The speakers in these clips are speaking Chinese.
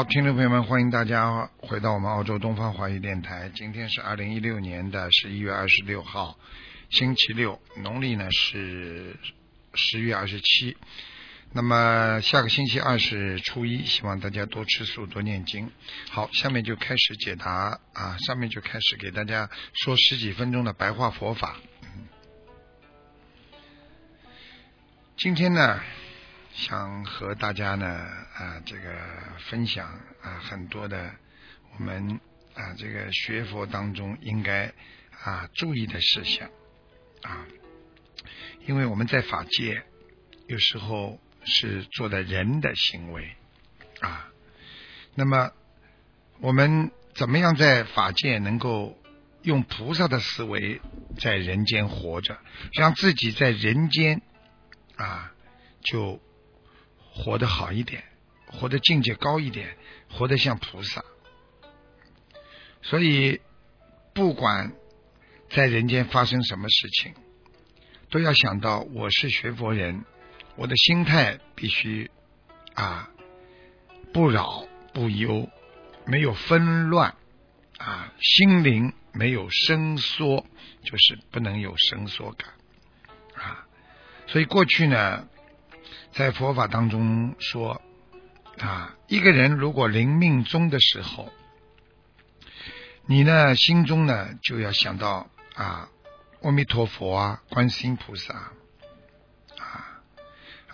好，听众朋友们，欢迎大家回到我们澳洲东方华语电台。今天是二零一六年的十一月二十六号，星期六，农历呢是十月二十七。那么下个星期二是初一，希望大家多吃素，多念经。好，下面就开始解答啊，上面就开始给大家说十几分钟的白话佛法。今天呢。想和大家呢啊这个分享啊很多的我们啊这个学佛当中应该啊注意的事项啊，因为我们在法界有时候是做的人的行为啊，那么我们怎么样在法界能够用菩萨的思维在人间活着，让自己在人间啊就。活得好一点，活得境界高一点，活得像菩萨。所以，不管在人间发生什么事情，都要想到我是学佛人，我的心态必须啊不扰不忧，没有纷乱啊，心灵没有生缩，就是不能有生缩感啊。所以过去呢。在佛法当中说啊，一个人如果临命终的时候，你呢心中呢就要想到啊，阿弥陀佛啊，观世音菩萨啊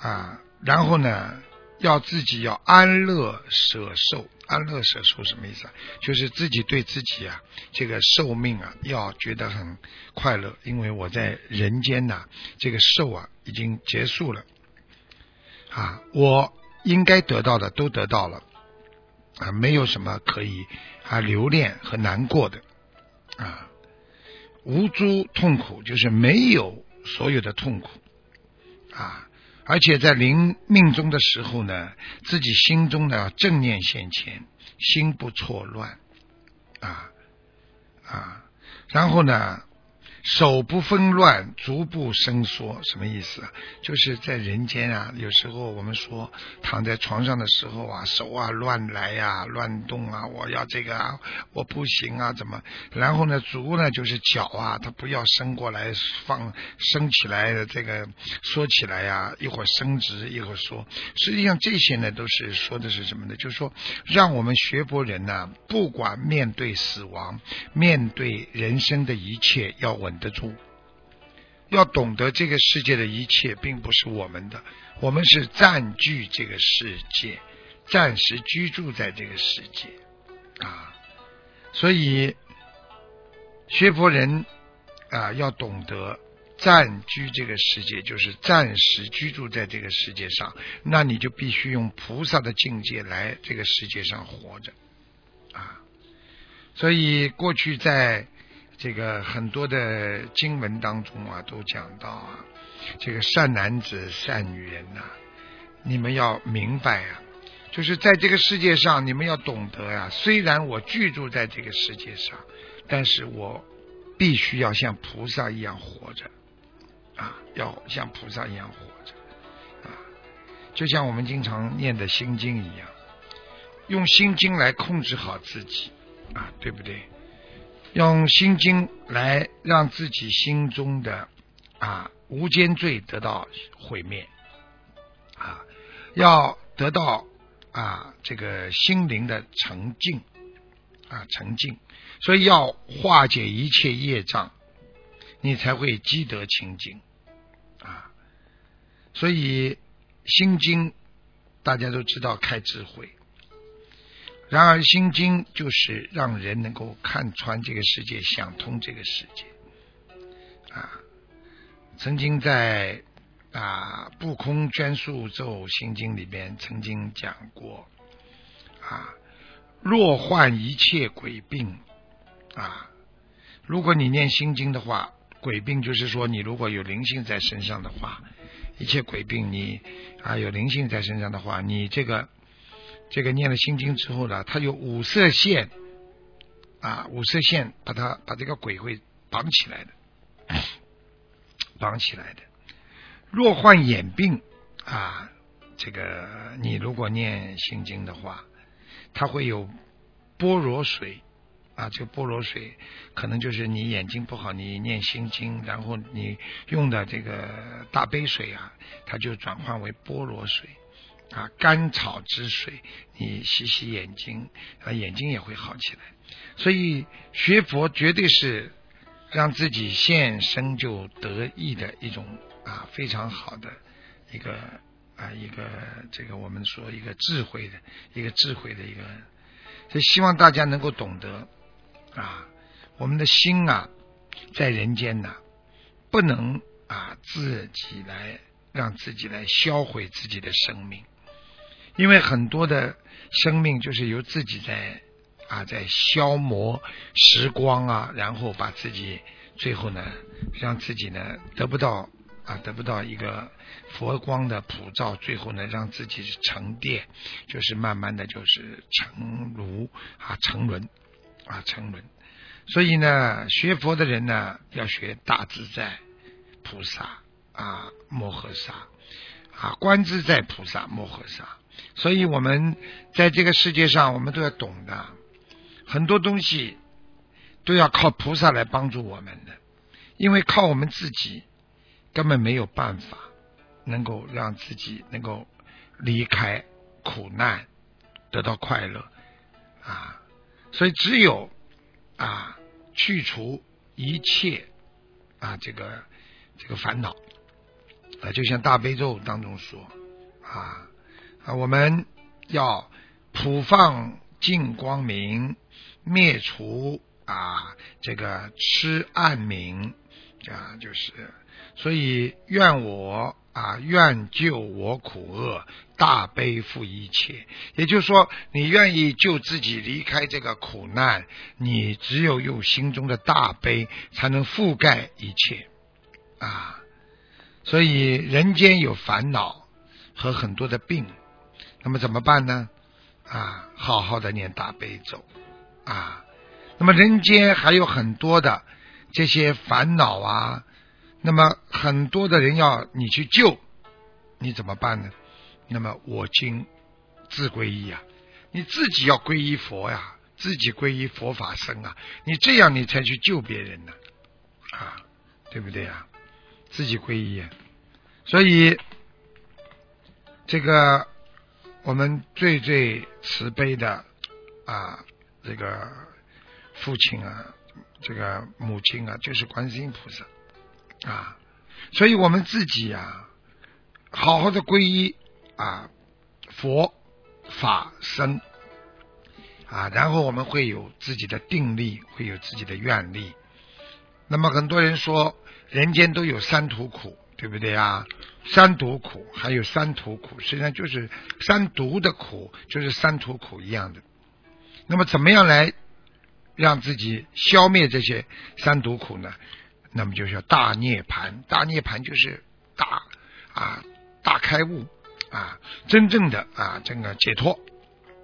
啊，然后呢要自己要安乐舍寿，安乐舍寿什么意思啊？就是自己对自己啊这个寿命啊要觉得很快乐，因为我在人间呐这个寿啊已经结束了。啊，我应该得到的都得到了，啊，没有什么可以啊留恋和难过的，啊，无诸痛苦，就是没有所有的痛苦，啊，而且在临命中的时候呢，自己心中呢正念现前，心不错乱，啊啊，然后呢。手不纷乱，足不伸缩，什么意思啊？就是在人间啊，有时候我们说躺在床上的时候啊，手啊乱来呀，乱动啊，我要这个啊，我不行啊，怎么？然后呢，足呢就是脚啊，它不要伸过来，放伸起来的这个缩起来呀，一会儿伸直，一会儿缩。实际上这些呢，都是说的是什么呢？就是说，让我们学佛人呢，不管面对死亡，面对人生的一切，要稳。得住，要懂得这个世界的一切并不是我们的，我们是占据这个世界，暂时居住在这个世界啊。所以学佛人啊，要懂得暂居这个世界，就是暂时居住在这个世界上，那你就必须用菩萨的境界来这个世界上活着啊。所以过去在。这个很多的经文当中啊，都讲到啊，这个善男子、善女人呐，你们要明白啊，就是在这个世界上，你们要懂得呀。虽然我居住在这个世界上，但是我必须要像菩萨一样活着啊，要像菩萨一样活着啊，就像我们经常念的心经一样，用心经来控制好自己啊，对不对？用心经来让自己心中的啊无间罪得到毁灭啊，要得到啊这个心灵的沉静啊沉静，所以要化解一切业障，你才会积德清净啊。所以心经大家都知道开智慧。然而，心经就是让人能够看穿这个世界，想通这个世界。啊，曾经在啊，《不空捐宿咒心经》里边曾经讲过啊，若患一切鬼病啊，如果你念心经的话，鬼病就是说你如果有灵性在身上的话，一切鬼病你啊有灵性在身上的话，你这个这个念了心经之后呢，它有五色线啊，五色线把它把这个鬼会绑起来的，绑起来的。若患眼病啊，这个你如果念心经的话，它会有般若水啊，这个般若水可能就是你眼睛不好，你念心经，然后你用的这个大杯水啊，它就转换为般若水啊，甘草之水，你洗洗眼睛啊，眼睛也会好起来。所以学佛绝对是让自己现生就得意的一种。啊，非常好的一个啊，一个这个我们说一个智慧的一个智慧的一个，所以希望大家能够懂得啊，我们的心啊，在人间呐，不能啊自己来让自己来销毁自己的生命，因为很多的生命就是由自己在啊在消磨时光啊，然后把自己最后呢，让自己呢得不到。啊，得不到一个佛光的普照，最后呢，让自己沉淀，就是慢慢的就是沉如啊沉沦啊沉沦。所以呢，学佛的人呢，要学大自在菩萨啊摩诃萨啊观自在菩萨摩诃萨。所以我们在这个世界上，我们都要懂得很多东西都要靠菩萨来帮助我们的，因为靠我们自己。根本没有办法能够让自己能够离开苦难，得到快乐啊！所以只有啊去除一切啊这个这个烦恼啊，就像大悲咒当中说啊啊，我们要普放净光明，灭除啊这个痴暗冥啊，就是。所以，愿我啊，愿救我苦厄，大悲负一切。也就是说，你愿意救自己离开这个苦难，你只有用心中的大悲，才能覆盖一切啊。所以，人间有烦恼和很多的病，那么怎么办呢？啊，好好的念大悲咒啊。那么，人间还有很多的这些烦恼啊。那么很多的人要你去救，你怎么办呢？那么我今自皈依啊，你自己要皈依佛呀，自己皈依佛法僧啊，你这样你才去救别人呢，啊，对不对啊？自己皈依，所以这个我们最最慈悲的啊，这个父亲啊，这个母亲啊，就是观世音菩萨。啊，所以我们自己啊，好好的皈依啊佛法僧啊，然后我们会有自己的定力，会有自己的愿力。那么很多人说，人间都有三途苦，对不对啊？三毒苦，还有三途苦，实际上就是三毒的苦，就是三途苦一样的。那么怎么样来让自己消灭这些三毒苦呢？那么就叫大涅盘，大涅盘就是大啊大开悟啊，真正的啊这个解脱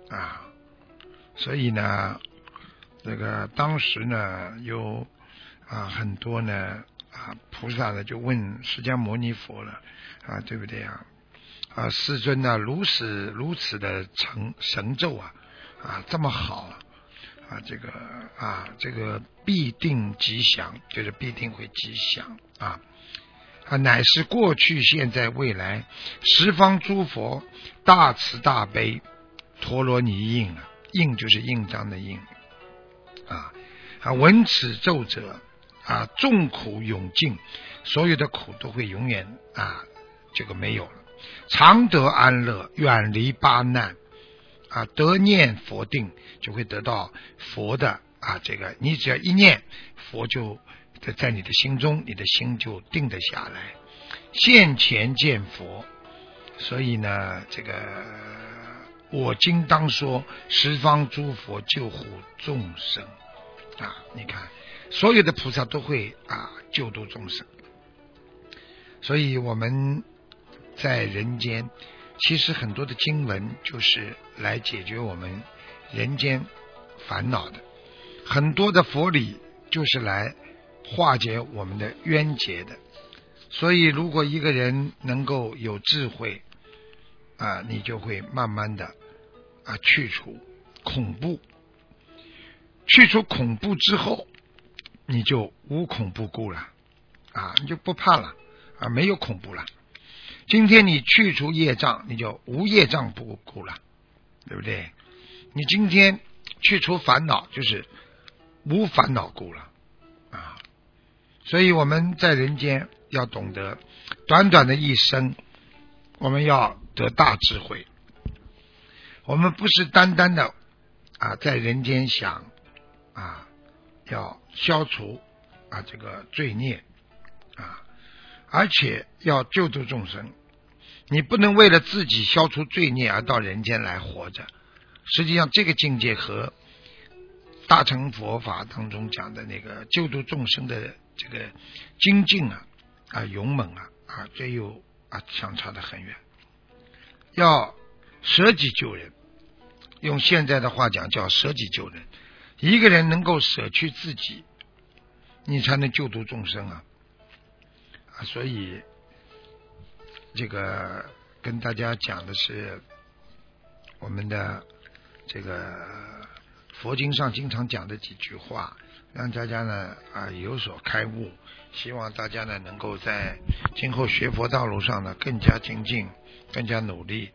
啊，所以呢，这个当时呢有啊很多呢啊菩萨呢就问释迦牟尼佛了啊，对不对啊？啊世尊呢如此如此的成神咒啊啊这么好。啊，这个啊，这个必定吉祥，就是必定会吉祥啊！啊，乃是过去、现在、未来十方诸佛大慈大悲陀罗尼印啊，印就是印章的印啊啊，闻此咒者啊，众苦永尽，所有的苦都会永远啊，这个没有了，常得安乐，远离八难。啊，得念佛定就会得到佛的啊，这个你只要一念佛就在在你的心中，你的心就定得下来。现前见佛。所以呢，这个我今当说十方诸佛救护众生啊！你看，所有的菩萨都会啊救度众生。所以我们在人间，其实很多的经文就是来解决我们人间烦恼的，很多的佛理就是来化解我们的冤结的。所以，如果一个人能够有智慧，啊，你就会慢慢的啊去除恐怖，去除恐怖之后，你就无恐怖故了啊，你就不怕了啊，没有恐怖了。今天你去除业障，你就无业障不顾了，对不对？你今天去除烦恼，就是无烦恼故了啊。所以我们在人间要懂得，短短的一生，我们要。得大智慧，我们不是单单的啊，在人间想啊，要消除啊这个罪孽啊，而且要救度众生。你不能为了自己消除罪孽而到人间来活着。实际上，这个境界和大乘佛法当中讲的那个救度众生的这个精进啊啊勇猛啊啊，这又啊相差的很远。要舍己救人，用现在的话讲叫舍己救人。一个人能够舍去自己，你才能救度众生啊！啊，所以这个跟大家讲的是我们的这个佛经上经常讲的几句话，让大家呢啊有所开悟。希望大家呢能够在今后学佛道路上呢更加精进。更加努力。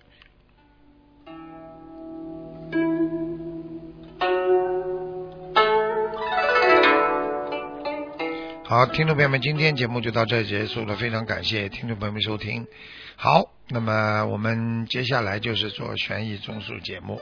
好，听众朋友们，今天节目就到这结束了，非常感谢听众朋友们收听。好，那么我们接下来就是做悬疑综述节目。